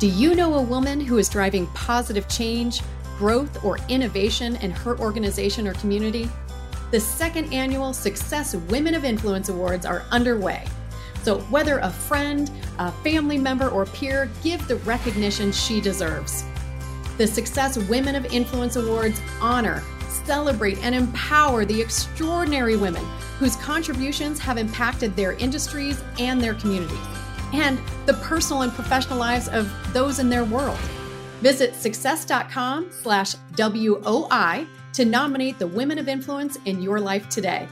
Do you know a woman who is driving positive change, growth, or innovation in her organization or community? The second annual Success Women of Influence Awards are underway. So, whether a friend, a family member, or peer, give the recognition she deserves. The Success Women of Influence Awards honor, celebrate, and empower the extraordinary women whose contributions have impacted their industries and their communities, and the personal and professional lives of those in their world. Visit success.com slash WOI to nominate the women of influence in your life today.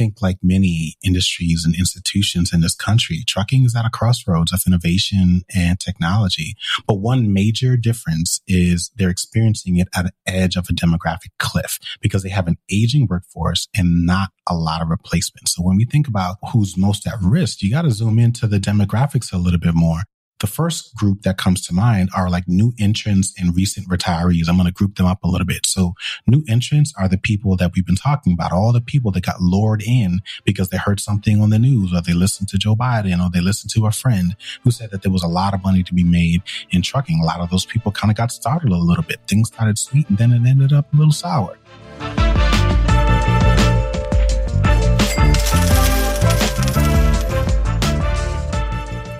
Think like many industries and institutions in this country, trucking is at a crossroads of innovation and technology. But one major difference is they're experiencing it at the edge of a demographic cliff because they have an aging workforce and not a lot of replacement. So when we think about who's most at risk, you got to zoom into the demographics a little bit more the first group that comes to mind are like new entrants and recent retirees. I'm going to group them up a little bit. So new entrants are the people that we've been talking about, all the people that got lured in because they heard something on the news or they listened to Joe Biden or they listened to a friend who said that there was a lot of money to be made in trucking. A lot of those people kind of got started a little bit. Things started sweet and then it ended up a little sour.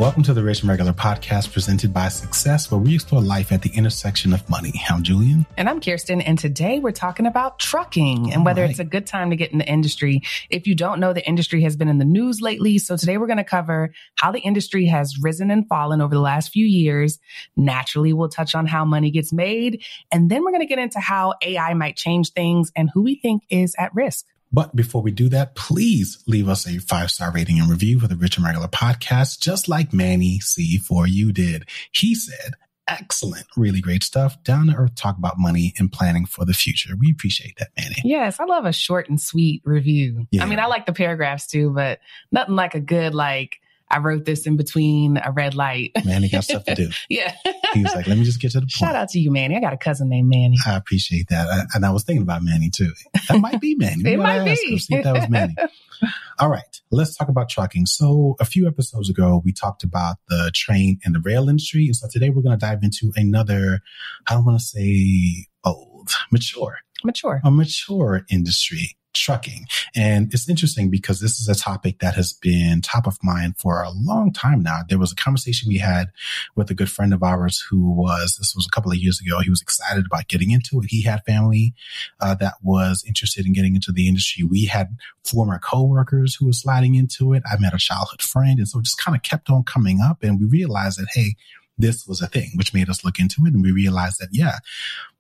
Welcome to the Rich and Regular podcast presented by Success, where we explore life at the intersection of money. I'm Julien. And I'm Kiersten. And today we're talking about trucking and whether right. it's a good time to get in the industry. If you don't know, the industry has been in the news lately. So today we're going to cover how the industry has risen and fallen over the last few years. Naturally, we'll touch on how money gets made. And then we're going to get into how AI might change things and who we think is at risk. But before we do that, please leave us a five star rating and review for the Rich and Regular podcast, just like Manny C4U did. He said, excellent, really great stuff. Down to earth talk about money and planning for the future. We appreciate that, Manny. Yes, I love a short and sweet review. Yeah. I mean, I like the paragraphs too, but nothing like a good, like, I wrote this in between a red light. Manny got stuff to do. yeah. He was like, let me just get to the point. Shout out to you, Manny. I got a cousin named Manny. I appreciate that. I, and I was thinking about Manny too. That might be Manny. it might be. see if that was Manny. All right. Let's talk about trucking. So a few episodes ago, we talked about the train and the rail industry. And so today we're going to dive into another, I don't want to say old, mature. Mature. A mature industry trucking. And it's interesting because this is a topic that has been top of mind for a long time now. There was a conversation we had with a good friend of ours who was, this was a couple of years ago. He was excited about getting into it. He had family uh, that was interested in getting into the industry. We had former coworkers who were sliding into it. I met a childhood friend. And so it just kind of kept on coming up and we realized that, hey, this was a thing, which made us look into it. And we realized that, yeah,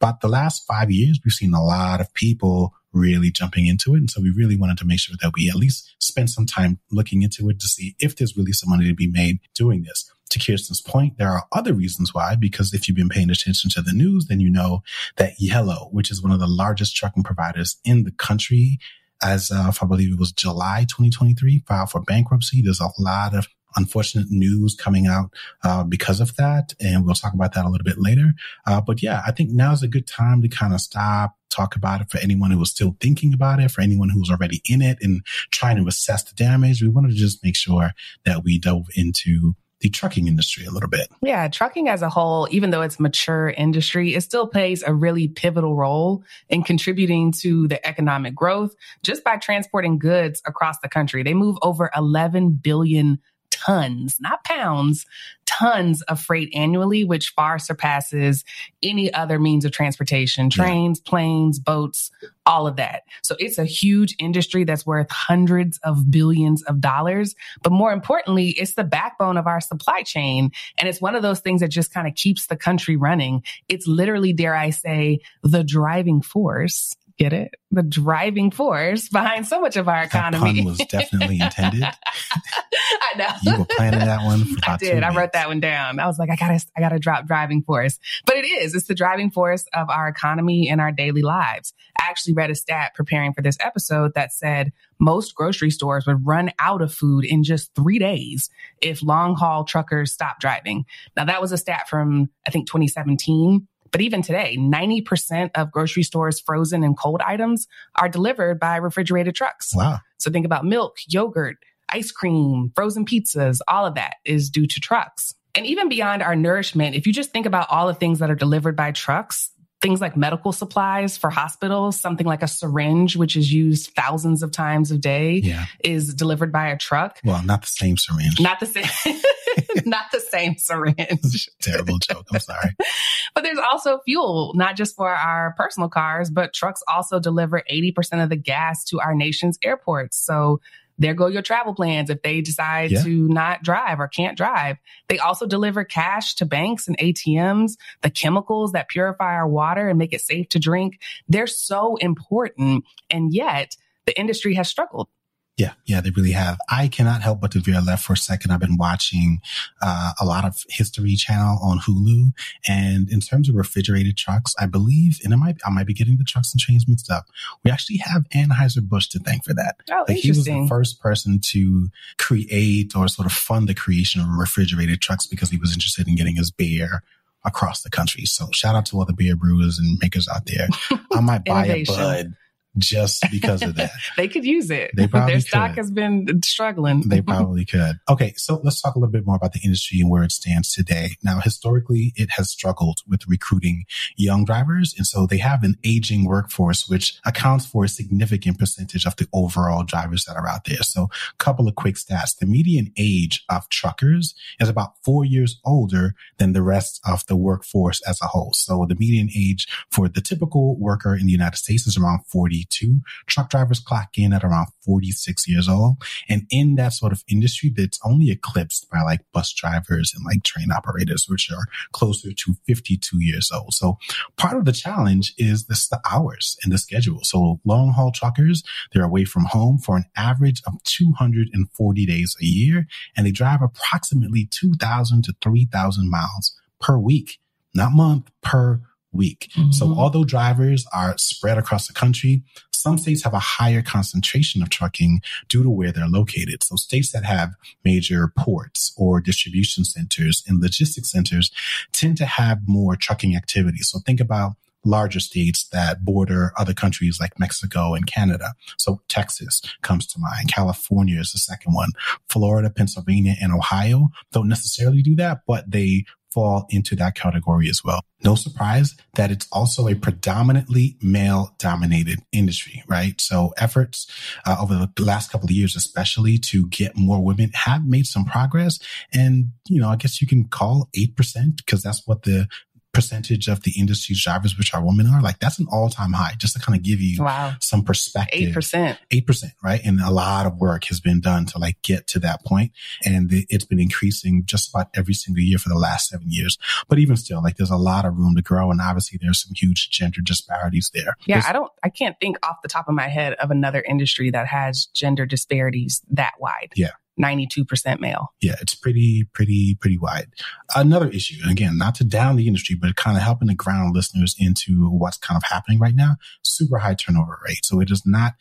about the last five years, we've seen a lot of people really jumping into it. And so we really wanted to make sure that we at least spend some time looking into it to see if there's really some money to be made doing this. To Kiersten's point, there are other reasons why, because if you've been paying attention to the news, then you know that Yellow, which is one of the largest trucking providers in the country, as of, I believe it was July 2023, filed for bankruptcy. There's a lot of unfortunate news coming out uh, because of that. And we'll talk about that a little bit later. Uh, but yeah, I think now is a good time to kind of stop, talk about it for anyone who is still thinking about it, for anyone who's already in it and trying to assess the damage. We wanted to just make sure that we dove into the trucking industry a little bit. Yeah, trucking as a whole, even though it's mature industry, it still plays a really pivotal role in contributing to the economic growth just by transporting goods across the country. They move over 11 billion tons, not pounds, tons of freight annually, which far surpasses any other means of transportation, trains, yeah. planes, boats, all of that. So it's a huge industry that's worth hundreds of billions of dollars. But more importantly, it's the backbone of our supply chain. And it's one of those things that just kind of keeps the country running. It's literally, dare I say, the driving force Get it? The driving force behind so much of our economy. That pun was definitely intended. I know. You were planning that one for I did. I wrote that one down. I was like, I gotta, I gotta drop driving force. But it is. It's the driving force of our economy and our daily lives. I actually read a stat preparing for this episode that said most grocery stores would run out of food in just three days if long haul truckers stopped driving. Now that was a stat from, I think, 2017. But even today, 90% of grocery stores' frozen and cold items are delivered by refrigerated trucks. Wow. So think about milk, yogurt, ice cream, frozen pizzas, all of that is due to trucks. And even beyond our nourishment, if you just think about all the things that are delivered by trucks, things like medical supplies for hospitals, something like a syringe, which is used thousands of times a day, Yeah. is delivered by a truck. Well, not the same syringe. Not the same, not the same syringe. Terrible joke. I'm sorry. But there's also fuel, not just for our personal cars, but trucks also deliver 80% of the gas to our nation's airports. So there go your travel plans if they decide Yeah. to not drive or can't drive. They also deliver cash to banks and ATMs, the chemicals that purify our water and make it safe to drink. They're so important. And yet the industry has struggled. Yeah, yeah, they really have. I cannot help but to veer left for a second. I've been watching uh, a lot of History Channel on Hulu, and in terms of refrigerated trucks, I believe, and I might, I might be getting the trucks and trains mixed up. We actually have Anheuser Busch to thank for that. Oh, Like he was the first person to create or sort of fund the creation of refrigerated trucks because he was interested in getting his beer across the country. So shout out to all the beer brewers and makers out there. I might buy a bud just because of that. They could use it. They probably Their stock could. has been struggling. They probably could. Okay, so let's talk a little bit more about the industry and where it stands today. Now, historically, it has struggled with recruiting young drivers. And so they have an aging workforce, which accounts for a significant percentage of the overall drivers that are out there. So a couple of quick stats. The median age of truckers is about four years older than the rest of the workforce as a whole. So the median age for the typical worker in the United States is around 42. Truck drivers clock in at around 46 years old. And in that sort of industry, that's only eclipsed by like bus drivers and like train operators, which are closer to 52 years old. So part of the challenge is this, the hours and the schedule. So long haul truckers, they're away from home for an average of 240 days a year, and they drive approximately 2,000 to 3,000 miles per week, not month, per week. So Mhm. although drivers are spread across the country, some states have a higher concentration of trucking due to where they're located. So states that have major ports or distribution centers and logistics centers tend to have more trucking activity. So think about larger states that border other countries like Mexico and Canada. So Texas comes to mind. California is the second one. Florida, Pennsylvania, and Ohio don't necessarily do that, but they fall into that category as well. No surprise that it's also a predominantly male dominated industry, right? So efforts uh, over the last couple of years, especially to get more women have made some progress. And, you know, I guess you can call 8% because that's what the percentage of the industry's drivers, which are women are like, that's an all time high just to kind of give you Wow. some perspective. 8%. Eight percent, right? And a lot of work has been done to like get to that point, and the- it's been increasing just about every single year for the last seven years. But even still, like there's a lot of room to grow, and obviously there's some huge gender disparities there. Yeah, There's- I don't, I can't think off the top of my head of another industry that has gender disparities that wide. Yeah. 92% male. yeah, it's pretty, pretty, pretty wide. Another issue, again, not to down the industry, but kind of helping to ground listeners into what's kind of happening right now. Super high turnover rate. So it is not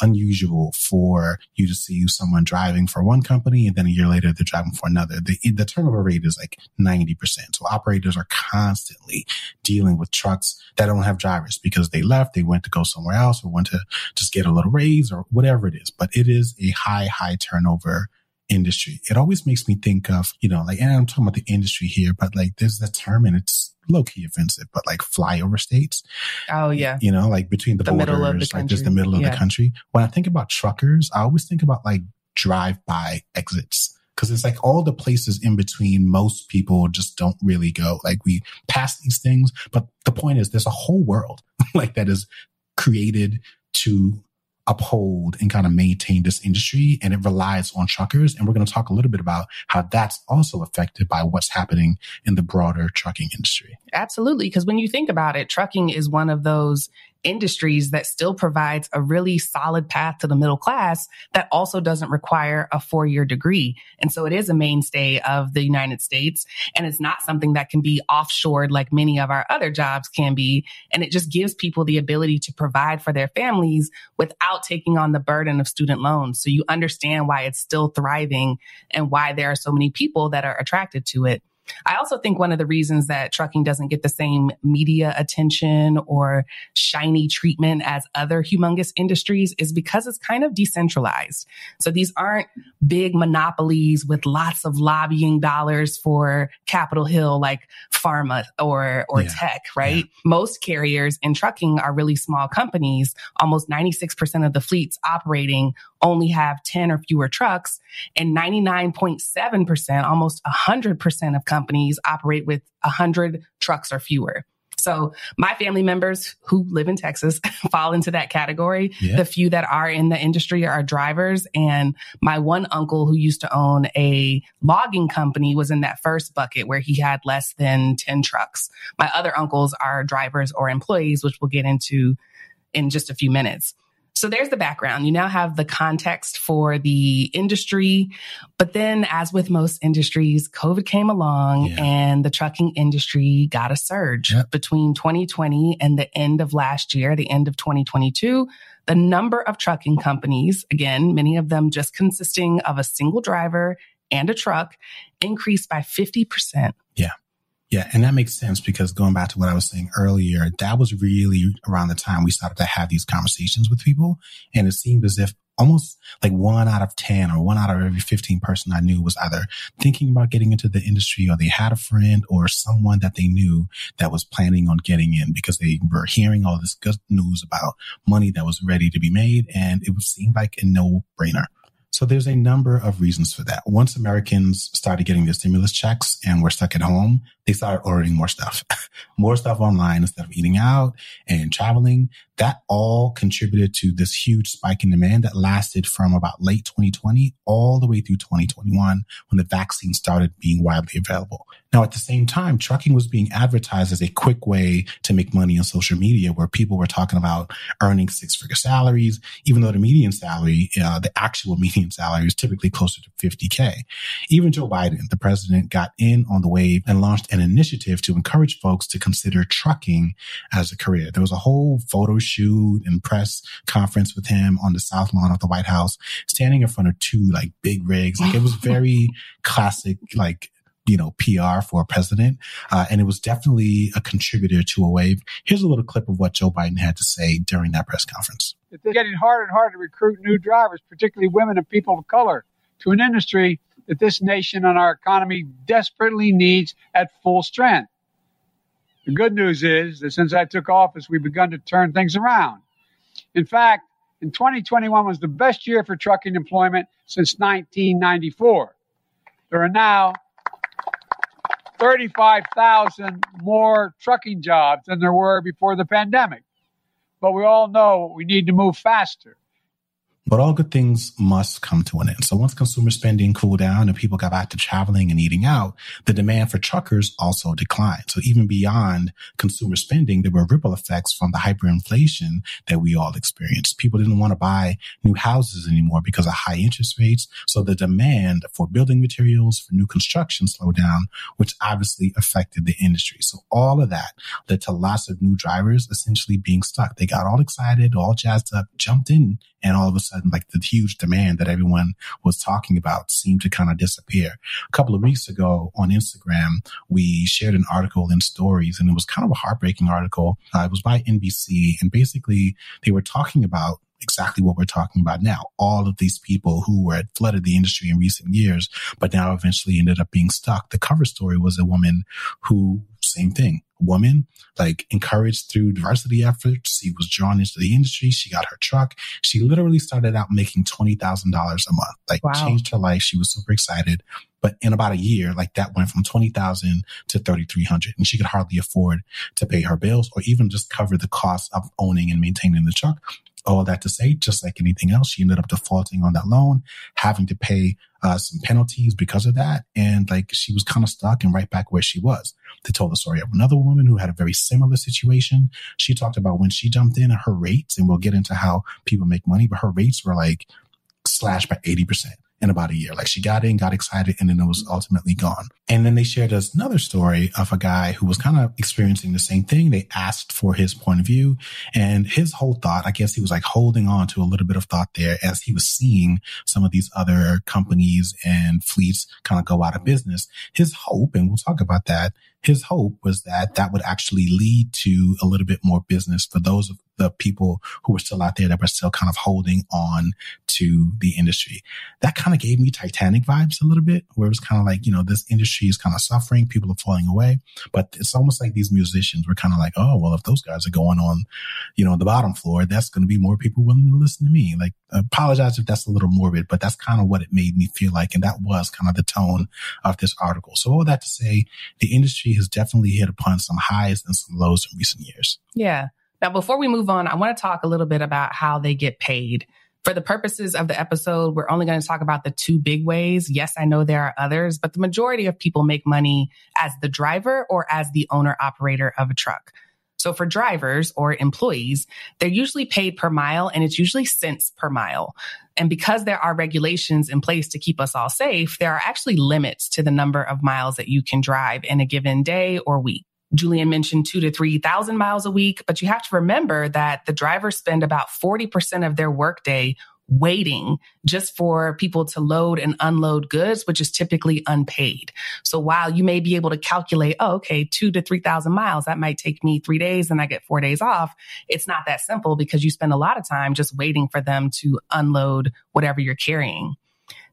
unusual for you to see someone driving for one company and then a year later they're driving for another. The, the turnover rate is like 90%. So operators are constantly dealing with trucks that don't have drivers because they left, they went to go somewhere else or went to just get a little raise or whatever it is. But it is a high, high turnover industry. It always makes me think of, you know, like, and I'm talking about the industry here, but like there's the term and it's low key offensive, but like flyover states, Oh, yeah. you know, like between the, The borders, the like just the middle of Yeah. the country. When I think about truckers, I always think about like drive by exits. Cause it's like all the places in between most people just don't really go. Like we pass these things, but the point is there's a whole world like that is created to uphold and kind of maintain this industry and it relies on truckers. And we're going to talk a little bit about how that's also affected by what's happening in the broader trucking industry. Absolutely. Because when you think about it, trucking is one of those industries that still provides a really solid path to the middle class that also doesn't require a four year degree. And so it is a mainstay of the United States. And it's not something that can be offshored like many of our other jobs can be. And it just gives people the ability to provide for their families without taking on the burden of student loans. So you understand why it's still thriving and why there are so many people that are attracted to it. I also think one of the reasons that trucking doesn't get the same media attention or shiny treatment as other humongous industries is because it's kind of decentralized. So these aren't big monopolies with lots of lobbying dollars for Capitol Hill like pharma or or yeah. tech, right? Yeah. Most carriers in trucking are really small companies. Almost 96% of the fleets operating only have 10 or fewer trucks and 99.7%, almost 100% of companies operate with 100 trucks or fewer. So my family members who live in Texas fall into that category. Yeah. The few that are in the industry are drivers. And my one uncle who used to own a logging company was in that first bucket where he had less than 10 trucks. My other uncles are drivers or employees, which we'll get into in just a few minutes. So there's the background. You now have the context for the industry. But then, as with most industries, COVID came along yeah. and the trucking industry got a surge yep. between 2020 and the end of last year, the end of 2022. The number of trucking companies, again, many of them just consisting of a single driver and a truck, increased by 50%. Yeah. Yeah, and that makes sense because going back to what I was saying earlier, that was really around the time we started to have these conversations with people. And it seemed as if almost like one out of 10 or one out of every 15 person I knew was either thinking about getting into the industry or they had a friend or someone that they knew that was planning on getting in because they were hearing all this good news about money that was ready to be made. And it seemed like a no brainer. So there's a number of reasons for that. Once Americans started getting their stimulus checks and were stuck at home, they started ordering more stuff, more stuff online instead of eating out and traveling. That all contributed to this huge spike in demand that lasted from about late 2020 all the way through 2021 when the vaccine started being widely available. Now, at the same time, trucking was being advertised as a quick way to make money on social media where people were talking about earning six figure salaries, even though the median salary, uh, the actual median salary is typically closer to 50K. Even Joe Biden, the president, got in on the wave and launched an initiative to encourage folks to consider trucking as a career. There was a whole photo shoot and press conference with him on the south lawn of the White House, standing in front of two like big rigs. Like it was very classic, like you know, PR for a president. Uh, and it was definitely a contributor to a wave. Here's a little clip of what Joe Biden had to say during that press conference. It's getting harder and harder to recruit new drivers, particularly women and people of color, to an industry that this nation and our economy desperately needs at full strength. The good news is that since I took office, we've begun to turn things around. In fact, in 2021 was the best year for trucking employment since 1994. There are now 35,000 more trucking jobs than there were before the pandemic. But we all know we need to move faster. But all good things must come to an end. So once consumer spending cooled down and people got back to traveling and eating out, the demand for truckers also declined. So even beyond consumer spending, there were ripple effects from the hyperinflation that we all experienced. People didn't want to buy new houses anymore because of high interest rates. So the demand for building materials for new construction slowed down, which obviously affected the industry. So all of that led to lots of new drivers essentially being stuck. They got all excited, all jazzed up, jumped in and all of a sudden like the huge demand that everyone was talking about seemed to kind of disappear. A couple of weeks ago on Instagram, we shared an article in stories and it was kind of a heartbreaking article. Uh, it was by NBC and basically they were talking about exactly what we're talking about now. All of these people who were flooded the industry in recent years, but now eventually ended up being stuck. The cover story was a woman who, same thing, woman, like encouraged through diversity efforts. She was drawn into the industry. She got her truck. She literally started out making $20,000 a month, like wow. changed her life. She was super excited. But in about a year, like that went from 20,000 to 3,300 and she could hardly afford to pay her bills or even just cover the cost of owning and maintaining the truck all that to say, just like anything else, she ended up defaulting on that loan, having to pay uh, some penalties because of that. And like she was kind of stuck and right back where she was. They told the story of another woman who had a very similar situation. She talked about when she jumped in and her rates, and we'll get into how people make money, but her rates were like slashed by 80%. In about a year. Like she got in, got excited, and then it was ultimately gone. And then they shared us another story of a guy who was kind of experiencing the same thing. They asked for his point of view and his whole thought, I guess he was like holding on to a little bit of thought there as he was seeing some of these other companies and fleets kind of go out of business. His hope, and we'll talk about that, his hope was that that would actually lead to a little bit more business for those of the people who were still out there that were still kind of holding on to the industry. That kind of gave me Titanic vibes a little bit, where it was kind of like, you know, this industry is kind of suffering, people are falling away. But it's almost like these musicians were kind of like, oh, well, if those guys are going on, you know, the bottom floor, that's going to be more people willing to listen to me. Like, Apologize if that's a little morbid, but that's kind of what it made me feel like. And that was kind of the tone of this article. So all that to say, the industry has definitely hit upon some highs and some lows in recent years. Yeah. Now, before we move on, I want to talk a little bit about how they get paid. For the purposes of the episode, we're only going to talk about the two big ways. Yes, I know there are others, but the majority of people make money as the driver or as the owner operator of a truck. So for drivers or employees, they're usually paid per mile and it's usually cents per mile. And because there are regulations in place to keep us all safe, there are actually limits to the number of miles that you can drive in a given day or week. Julien mentioned two to 3,000 miles a week, but you have to remember that the drivers spend about 40% of their workday waiting just for people to load and unload goods, which is typically unpaid. So while you may be able to calculate, oh, okay, two to 3,000 miles, that might take me three days and I get four days off. It's not that simple because you spend a lot of time just waiting for them to unload whatever you're carrying.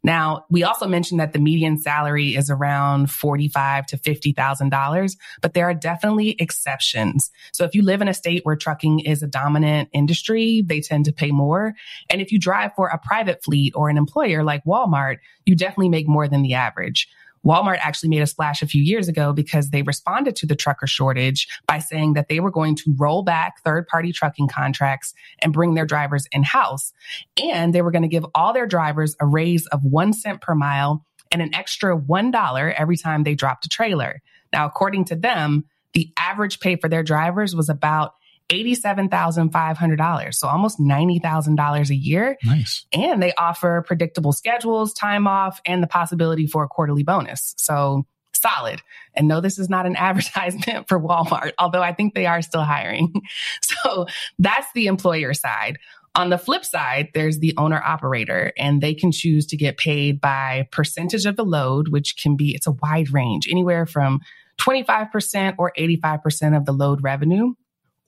Now, we also mentioned that the median salary is around forty-five to fifty thousand dollars, but there are definitely exceptions. So if you live in a state where trucking is a dominant industry, they tend to pay more. And if you drive for a private fleet or an employer like Walmart, you definitely make more than the average. Walmart actually made a splash a few years ago because they responded to the trucker shortage by saying that they were going to roll back third party trucking contracts and bring their drivers in house. And they were going to give all their drivers a raise of one cent per mile and an extra $1 every time they dropped a trailer. Now, according to them, the average pay for their drivers was about $87,500. So almost $90,000 a year. Nice. And they offer predictable schedules, time off, and the possibility for a quarterly bonus. So solid. And no, this is not an advertisement for Walmart, although I think they are still hiring. so that's the employer side. On the flip side, there's the owner operator and they can choose to get paid by percentage of the load, which can be, it's a wide range, anywhere from 25% or 85% of the load revenue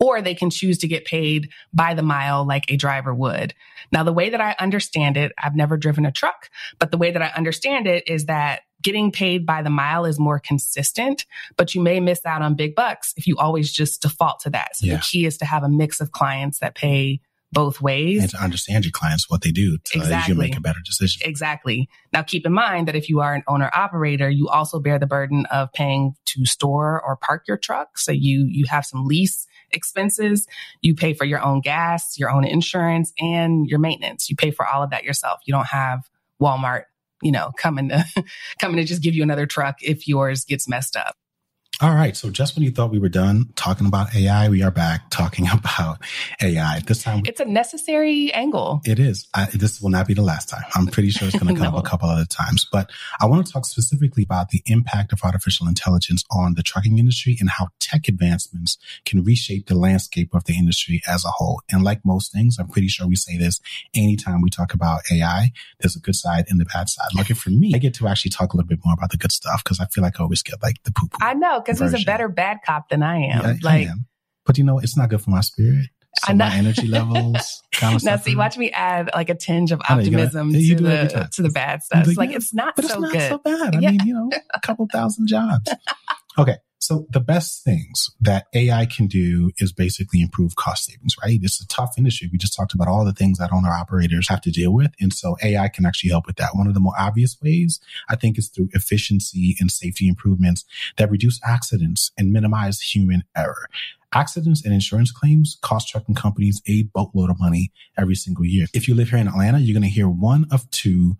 or they can choose to get paid by the mile like a driver would. Now, the way that I understand it, I've never driven a truck, but the way that I understand it is that getting paid by the mile is more consistent, but you may miss out on big bucks if you always just default to that. So yeah. the key is to have a mix of clients that pay both ways. And to understand your clients, what they do, uh, so exactly. you make a better decision. Exactly. Now, keep in mind that if you are an owner operator, you also bear the burden of paying to store or park your truck. So you, you have some lease expenses. You pay for your own gas, your own insurance, and your maintenance. You pay for all of that yourself. You don't have Walmart, you know, coming to coming to just give you another truck if yours gets messed up. All right. So just when you thought we were done talking about AI, we are back talking about AI. This time, it's a necessary angle. It is. I, this will not be the last time. I'm pretty sure it's going to come no. up a couple other times. But I want to talk specifically about the impact of artificial intelligence on the trucking industry and how tech advancements can reshape the landscape of the industry as a whole. And like most things, I'm pretty sure we say this anytime we talk about AI. There's a good side and the bad side. Lucky for me, I get to actually talk a little bit more about the good stuff because I feel like I always get like the poo poo. I know because he's a better bad cop than I am. Yeah, like, I am. But you know, it's not good for my spirit. So I know. my energy levels kind of now see watch me add like a tinge of optimism know, to the to the bad stuff like, like yeah, it's not but so it's not good so bad i yeah. mean you know a couple thousand jobs okay so the best things that AI can do is basically improve cost savings, right? It's a tough industry. We just talked about all the things that owner operators have to deal with. And so AI can actually help with that. One of the more obvious ways I think is through efficiency and safety improvements that reduce accidents and minimize human error. Accidents and insurance claims cost trucking companies a boatload of money every single year. If you live here in Atlanta, you're going to hear one of two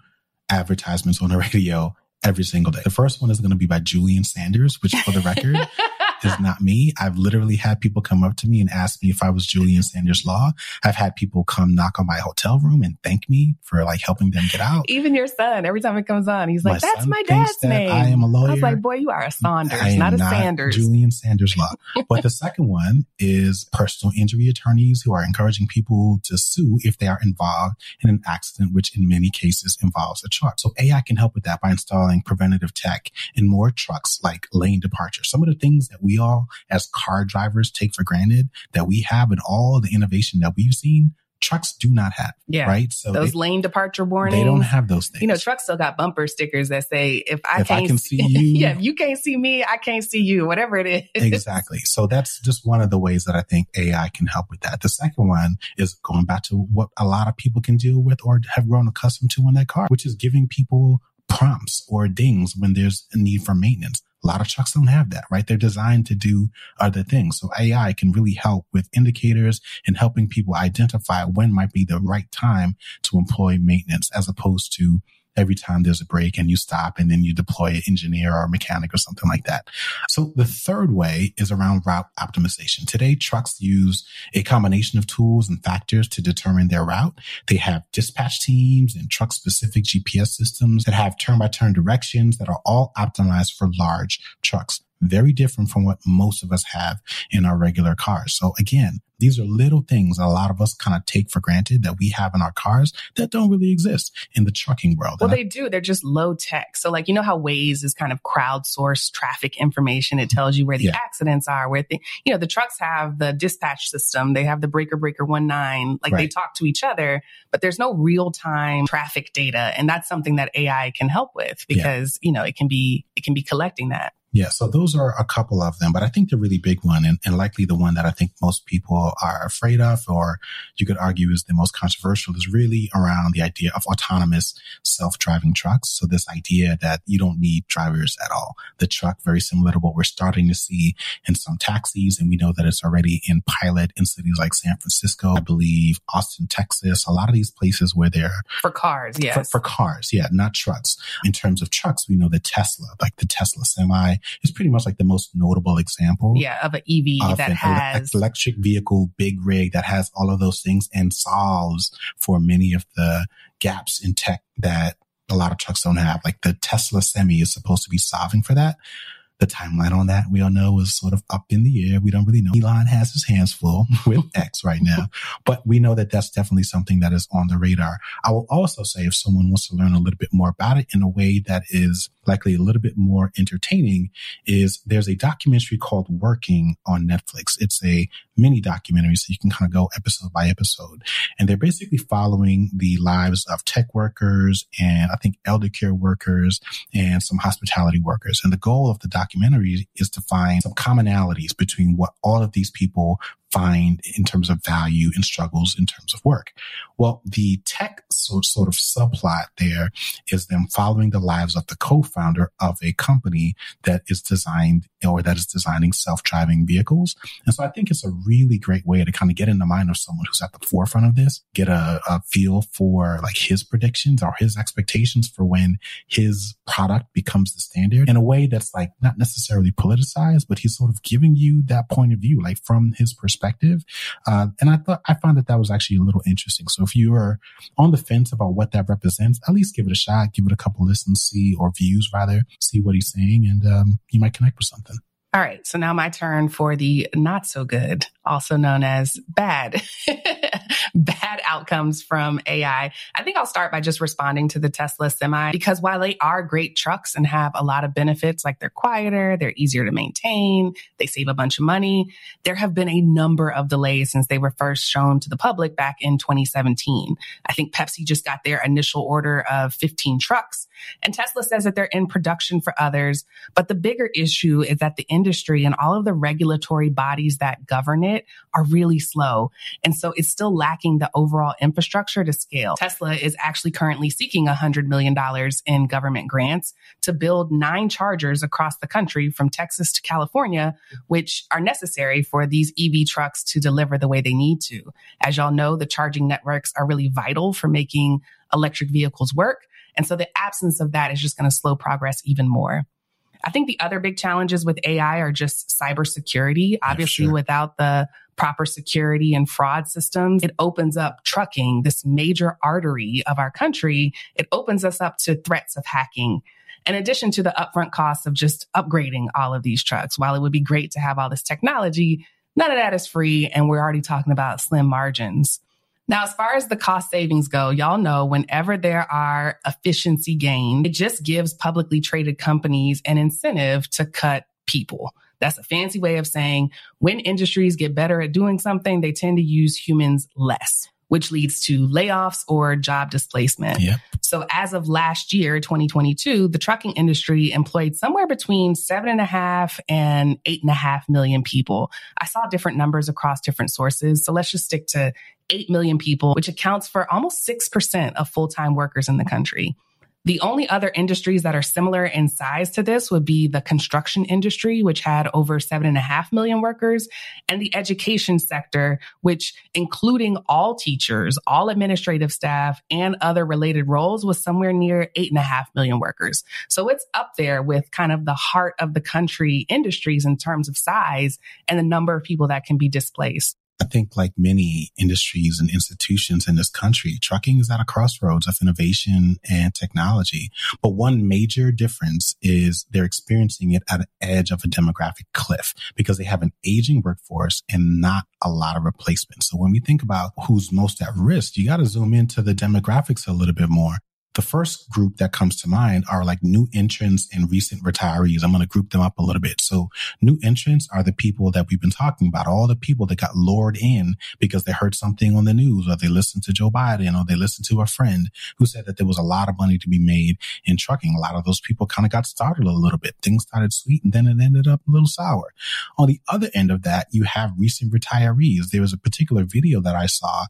advertisements on the radio every single day. The first one is going to be by Julian Sanders, which for the record is not me. I've literally had people come up to me and ask me if I was Julian Sanders Law. I've had people come knock on my hotel room and thank me for like helping them get out. Even your son, every time it comes on, he's like, my "That's my dad's name." I am a lawyer. I was like, "Boy, you are a Saunders, not a not Sanders." Julian Sanders Law. but the second one is personal injury attorneys who are encouraging people to sue if they are involved in an accident, which in many cases involves a truck. So AI can help with that by installing preventative tech in more trucks like lane departure. Some of the things that we all as car drivers take for granted that we have and all the innovation that we've seen trucks do not have. Yeah. Right. So those they, lane departure warnings. They don't have those things. You know, trucks still got bumper stickers that say, if I, if can't I can see you. yeah. If you can't see me, I can't see you, whatever it is. Exactly. So that's just one of the ways that I think AI can help with that. The second one is going back to what a lot of people can deal with or have grown accustomed to in their car, which is giving people prompts or dings when there's a need for maintenance. A lot of trucks don't have that, right? They're designed to do other things. So AI can really help with indicators and helping people identify when might be the right time to employ maintenance as opposed to every time there's a break and you stop and then you deploy an engineer or a mechanic or something like that. So the third way is around route optimization. Today, trucks use a combination of tools and factors to determine their route. They have dispatch teams and truck specific GPS systems that have turn by turn directions that are all optimized for large trucks very different from what most of us have in our regular cars. So again, these are little things that a lot of us kind of take for granted that we have in our cars that don't really exist in the trucking world. Well, and they I, do. They're just low tech. So like, you know how Waze is kind of crowdsourced traffic information. It tells you where the yeah. accidents are, where the, you know, the trucks have the dispatch system. They have the breaker breaker one nine, like right. they talk to each other, but there's no real time traffic data. And that's something that AI can help with because, yeah. you know, it can be, it can be collecting that. Yeah, so those are a couple of them, but I think the really big one and, and, likely the one that I think most people are afraid of, or you could argue is the most controversial is really around the idea of autonomous self-driving trucks. So this idea that you don't need drivers at all. The truck, very similar to what we're starting to see in some taxis. And we know that it's already in pilot in cities like San Francisco, I believe, Austin, Texas, a lot of these places where they're for cars. Yes. For, for cars. Yeah. Not trucks. In terms of trucks, we know that Tesla, like the Tesla semi, is pretty much like the most notable example. Yeah, of an EV of that an has electric vehicle, big rig that has all of those things and solves for many of the gaps in tech that a lot of trucks don't have. Like the Tesla Semi is supposed to be solving for that. The timeline on that we all know is sort of up in the air. We don't really know. Elon has his hands full with X right now, but we know that that's definitely something that is on the radar. I will also say if someone wants to learn a little bit more about it in a way that is likely a little bit more entertaining is there's a documentary called Working on Netflix. It's a mini documentary, so you can kind of go episode by episode. And they're basically following the lives of tech workers and I think elder care workers and some hospitality workers. And the goal of the documentary is to find some commonalities between what all of these people find in terms of value and struggles in terms of work. Well, the tech sort, of subplot there is them following the lives of the co-founder of a company that is designed or that is designing self-driving vehicles. And so I think it's a really great way to kind of get in the mind of someone who's at the forefront of this, get a, a feel for like his predictions or his expectations for when his product becomes the standard in a way that's like not necessarily politicized, but he's sort of giving you that point of view, like from his perspective perspective. Uh, and I thought, I found that that was actually a little interesting. So if you are on the fence about what that represents, at least give it a shot, give it a couple listens, see, or views rather, see what he's saying, and um, you might connect with something. All right. So now my turn for the not so good, also known as bad, bad outcomes from AI. I think I'll start by just responding to the Tesla Semi because while they are great trucks and have a lot of benefits, like they're quieter, they're easier to maintain, they save a bunch of money, there have been a number of delays since they were first shown to the public back in 2017. I think Pepsi just got their initial order of 15 trucks and Tesla says that they're in production for others. But the bigger issue is that the industry and all of the regulatory bodies that govern it are really slow. And so it's still lacking the overall infrastructure to scale. Tesla is actually currently seeking $100 million in government grants to build nine chargers across the country from Texas to California, which are necessary for these EV trucks to deliver the way they need to. As y'all know, the charging networks are really vital for making electric vehicles work. And so the absence of that is just going to slow progress even more. I think the other big challenges with AI are just cybersecurity. Obviously, sure. without the proper security and fraud systems, it opens up trucking, this major artery of our country. It opens us up to threats of hacking. In addition to the upfront costs of just upgrading all of these trucks, while it would be great to have all this technology, none of that is free. And we're already talking about slim margins. Now, as far as the cost savings go, y'all know whenever there are efficiency gains, it just gives publicly traded companies an incentive to cut people. That's a fancy way of saying when industries get better at doing something, they tend to use humans less which leads to layoffs or job displacement. Yep. So as of last year, 2022, the trucking industry employed somewhere between seven and a half and eight and a half million people. I saw different numbers across different sources. So let's just stick to 8 million people, which accounts for almost 6% of full-time workers in the country. The only other industries that are similar in size to this would be the construction industry, which had over seven and a half million workers, and the education sector, which including all teachers, all administrative staff, and other related roles was somewhere near eight and a half million workers. So it's up there with kind of the heart of the country industries in terms of size and the number of people that can be displaced. I think like many industries and institutions in this country, trucking is at a crossroads of innovation and technology. But one major difference is they're experiencing it at an edge of a demographic cliff because they have an aging workforce and not a lot of replacement. So when we think about who's most at risk, you got to zoom into the demographics a little bit more. The first group that comes to mind are like new entrants and recent retirees. I'm going to group them up a little bit. So new entrants are the people that we've been talking about, all the people that got lured in because they heard something on the news or they listened to Joe Biden or they listened to a friend who said that there was a lot of money to be made in trucking. A lot of those people kind of got started a little bit. Things started sweet and then it ended up a little sour. On the other end of that, you have recent retirees. There was a particular video that I saw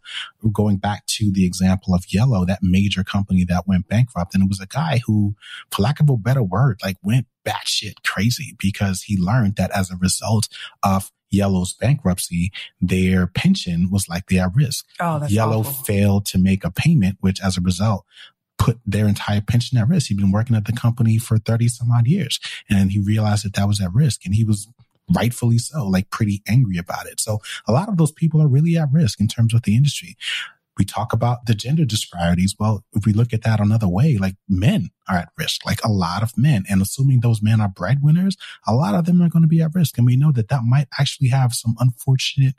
going back to the example of Yellow, that major company that went bankrupt. And it was a guy who, for lack of a better word, like went batshit crazy because he learned that as a result of Yellow's bankruptcy, their pension was likely at risk. Oh, Yellow awful. failed to make a payment, which as a result put their entire pension at risk. He'd been working at the company for 30 some odd years and he realized that that was at risk and he was rightfully so, like pretty angry about it. So a lot of those people are really at risk in terms of the industry we talk about the gender disparities. Well, if we look at that another way, like men are at risk, like a lot of men. And assuming those men are breadwinners, a lot of them are going to be at risk. And we know that that might actually have some unfortunate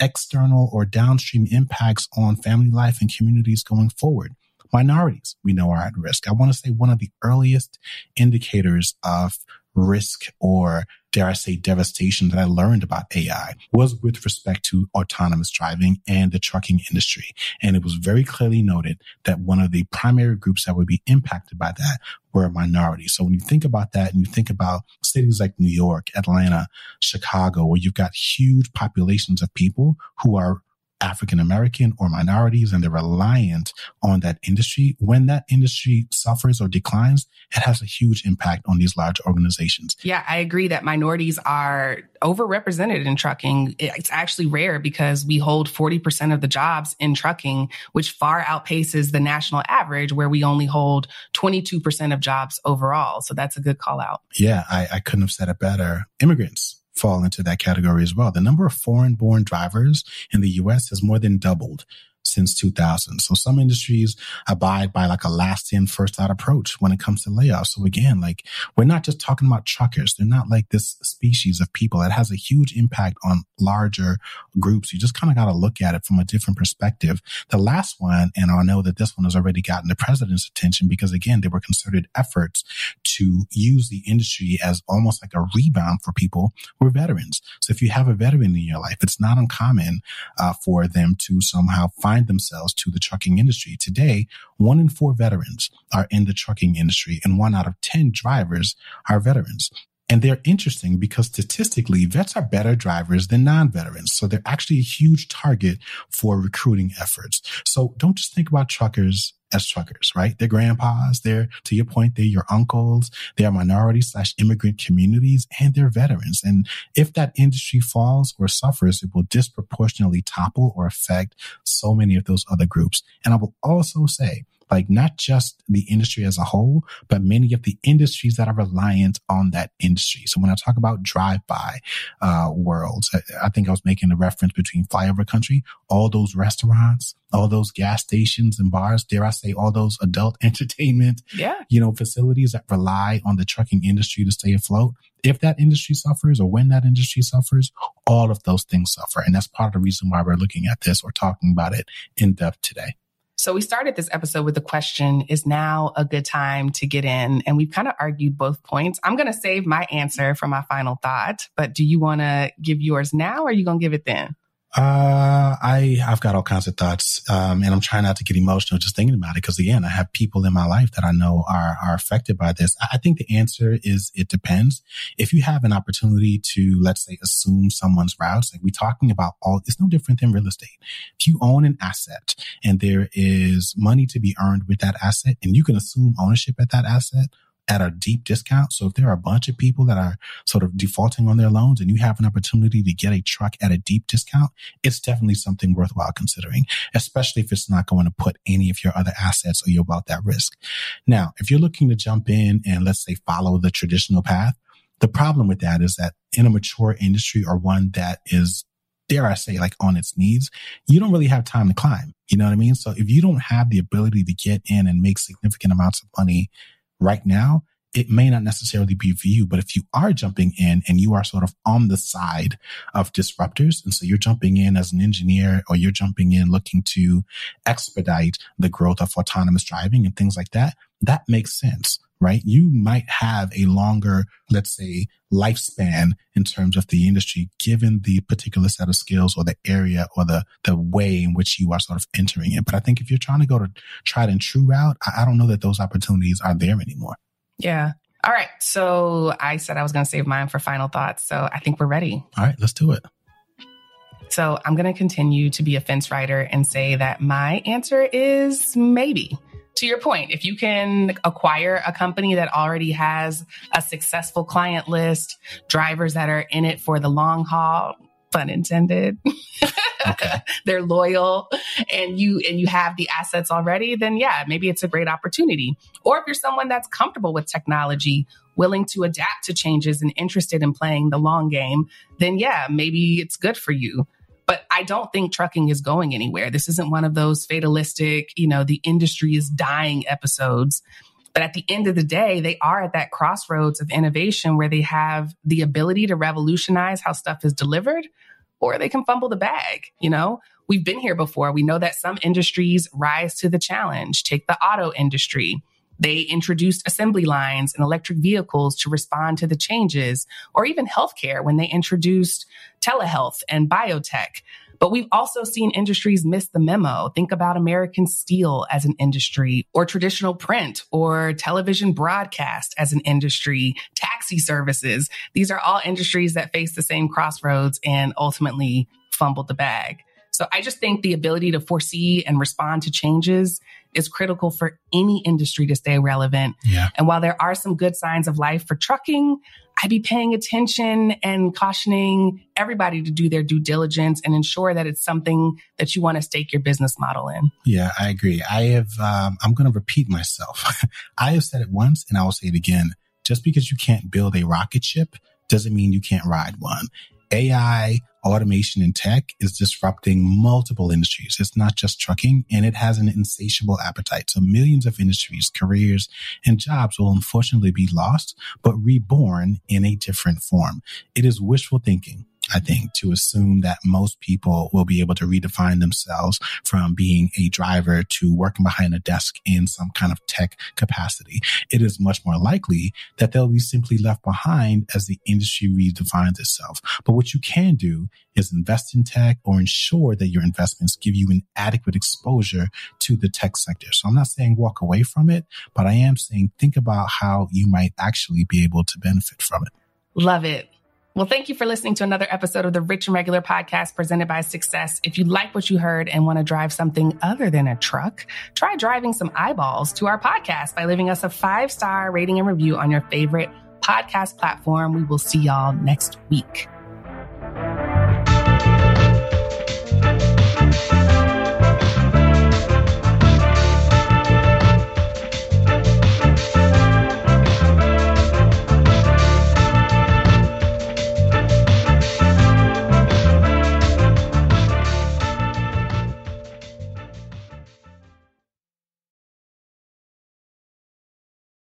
external or downstream impacts on family life and communities going forward. Minorities, we know are at risk. I want to say one of the earliest indicators of risk or dare I say devastation that I learned about AI was with respect to autonomous driving and the trucking industry. And it was very clearly noted that one of the primary groups that would be impacted by that were minorities. So when you think about that and you think about cities like New York, Atlanta, Chicago, where you've got huge populations of people who are African American or minorities and they're reliant on that industry. When that industry suffers or declines, it has a huge impact on these large organizations. Yeah, I agree that minorities are overrepresented in trucking. It's actually rare because we hold 40% of the jobs in trucking, which far outpaces the national average where we only hold 22% of jobs overall. So that's a good call out. Yeah, I, I couldn't have said it better. Immigrants fall into that category as well. The number of foreign born drivers in the US has more than doubled since 2000. So some industries abide by like a last in, first out approach when it comes to layoffs. So again, like we're not just talking about truckers. They're not like this species of people. It has a huge impact on larger groups. You just kind of got to look at it from a different perspective. The last one, and I know that this one has already gotten the president's attention because again, there were concerted efforts to use the industry as almost like a rebound for people who are veterans. So if you have a veteran in your life, it's not uncommon uh, for them to somehow find themselves to the trucking industry. Today, one in four veterans are in the trucking industry and one out of 10 drivers are veterans. And they're interesting because statistically, vets are better drivers than non-veterans. So they're actually a huge target for recruiting efforts. So don't just think about truckers as truckers, right? They're grandpas. They're, to your point, they're your uncles. They are minority slash immigrant communities and they're veterans. And if that industry falls or suffers, it will disproportionately topple or affect so many of those other groups. And I will also say like not just the industry as a whole, but many of the industries that are reliant on that industry. So when I talk about drive-by uh, worlds, I, I think I was making a reference between flyover country, all those restaurants, all those gas stations and bars, dare I say, all those adult entertainment, yeah. you know, facilities that rely on the trucking industry to stay afloat. If that industry suffers or when that industry suffers, all of those things suffer. And that's part of the reason why we're looking at this or talking about it in depth today. So we started this episode with the question, is now a good time to get in? And we've kind of argued both points. I'm going to save my answer for my final thought, but do you want to give yours now or are you going to give it then? Uh, I, I've got all kinds of thoughts. Um, and I'm trying not to get emotional just thinking about it. Cause again, I have people in my life that I know are, are affected by this. I think the answer is it depends. If you have an opportunity to, let's say, assume someone's routes, like we're talking about all, it's no different than real estate. If you own an asset and there is money to be earned with that asset and you can assume ownership at that asset, at a deep discount. So if there are a bunch of people that are sort of defaulting on their loans and you have an opportunity to get a truck at a deep discount, it's definitely something worthwhile considering, especially if it's not going to put any of your other assets or your wealth at risk. Now, if you're looking to jump in and let's say follow the traditional path, the problem with that is that in a mature industry or one that is dare I say, like on its knees, you don't really have time to climb. You know what I mean? So if you don't have the ability to get in and make significant amounts of money right now, it may not necessarily be for you, but if you are jumping in and you are sort of on the side of disruptors, and so you're jumping in as an engineer or you're jumping in looking to expedite the growth of autonomous driving and things like that, that makes sense, right? You might have a longer, let's say, lifespan in terms of the industry, given the particular set of skills or the area or the, the way in which you are sort of entering it. But I think if you're trying to go to tried and true route, I, I don't know that those opportunities are there anymore. Yeah. All right. So I said I was going to save mine for final thoughts. So I think we're ready. All right, let's do it. So I'm going to continue to be a fence rider and say that my answer is maybe. To your point, if you can acquire a company that already has a successful client list, drivers that are in it for the long haul, pun intended. Okay. They're loyal and you and you have the assets already, then yeah, maybe it's a great opportunity. Or if you're someone that's comfortable with technology, willing to adapt to changes and interested in playing the long game, then yeah, maybe it's good for you. But I don't think trucking is going anywhere. This isn't one of those fatalistic, you know, the industry is dying episodes. But at the end of the day, they are at that crossroads of innovation where they have the ability to revolutionize how stuff is delivered, or they can fumble the bag. You know, we've been here before. We know that some industries rise to the challenge. Take the auto industry. They introduced assembly lines and electric vehicles to respond to the changes, or even healthcare when they introduced telehealth and biotech. But we've also seen industries miss the memo. Think about American steel as an industry, or traditional print, or television broadcast as an industry, taxi services. These are all industries that face the same crossroads and ultimately fumbled the bag. So I just think the ability to foresee and respond to changes is critical for any industry to stay relevant. Yeah. And while there are some good signs of life for trucking, I'd be paying attention and cautioning everybody to do their due diligence and ensure that it's something that you want to stake your business model in. Yeah, I agree. I have, um, I'm going to repeat myself. I have said it once and I will say it again. Just because you can't build a rocket ship doesn't mean you can't ride one. AI, automation and tech is disrupting multiple industries. It's not just trucking and it has an insatiable appetite. So millions of industries, careers and jobs will unfortunately be lost, but reborn in a different form. It is wishful thinking I think, to assume that most people will be able to redefine themselves from being a driver to working behind a desk in some kind of tech capacity. It is much more likely that they'll be simply left behind as the industry redefines itself. But what you can do is invest in tech or ensure that your investments give you an adequate exposure to the tech sector. So I'm not saying walk away from it, but I am saying think about how you might actually be able to benefit from it. Love it. Well, thank you for listening to another episode of the Rich and Regular podcast presented by Success. If you like what you heard and want to drive something other than a truck, try driving some eyeballs to our podcast by leaving us a five star rating and review on your favorite podcast platform. We will see y'all next week.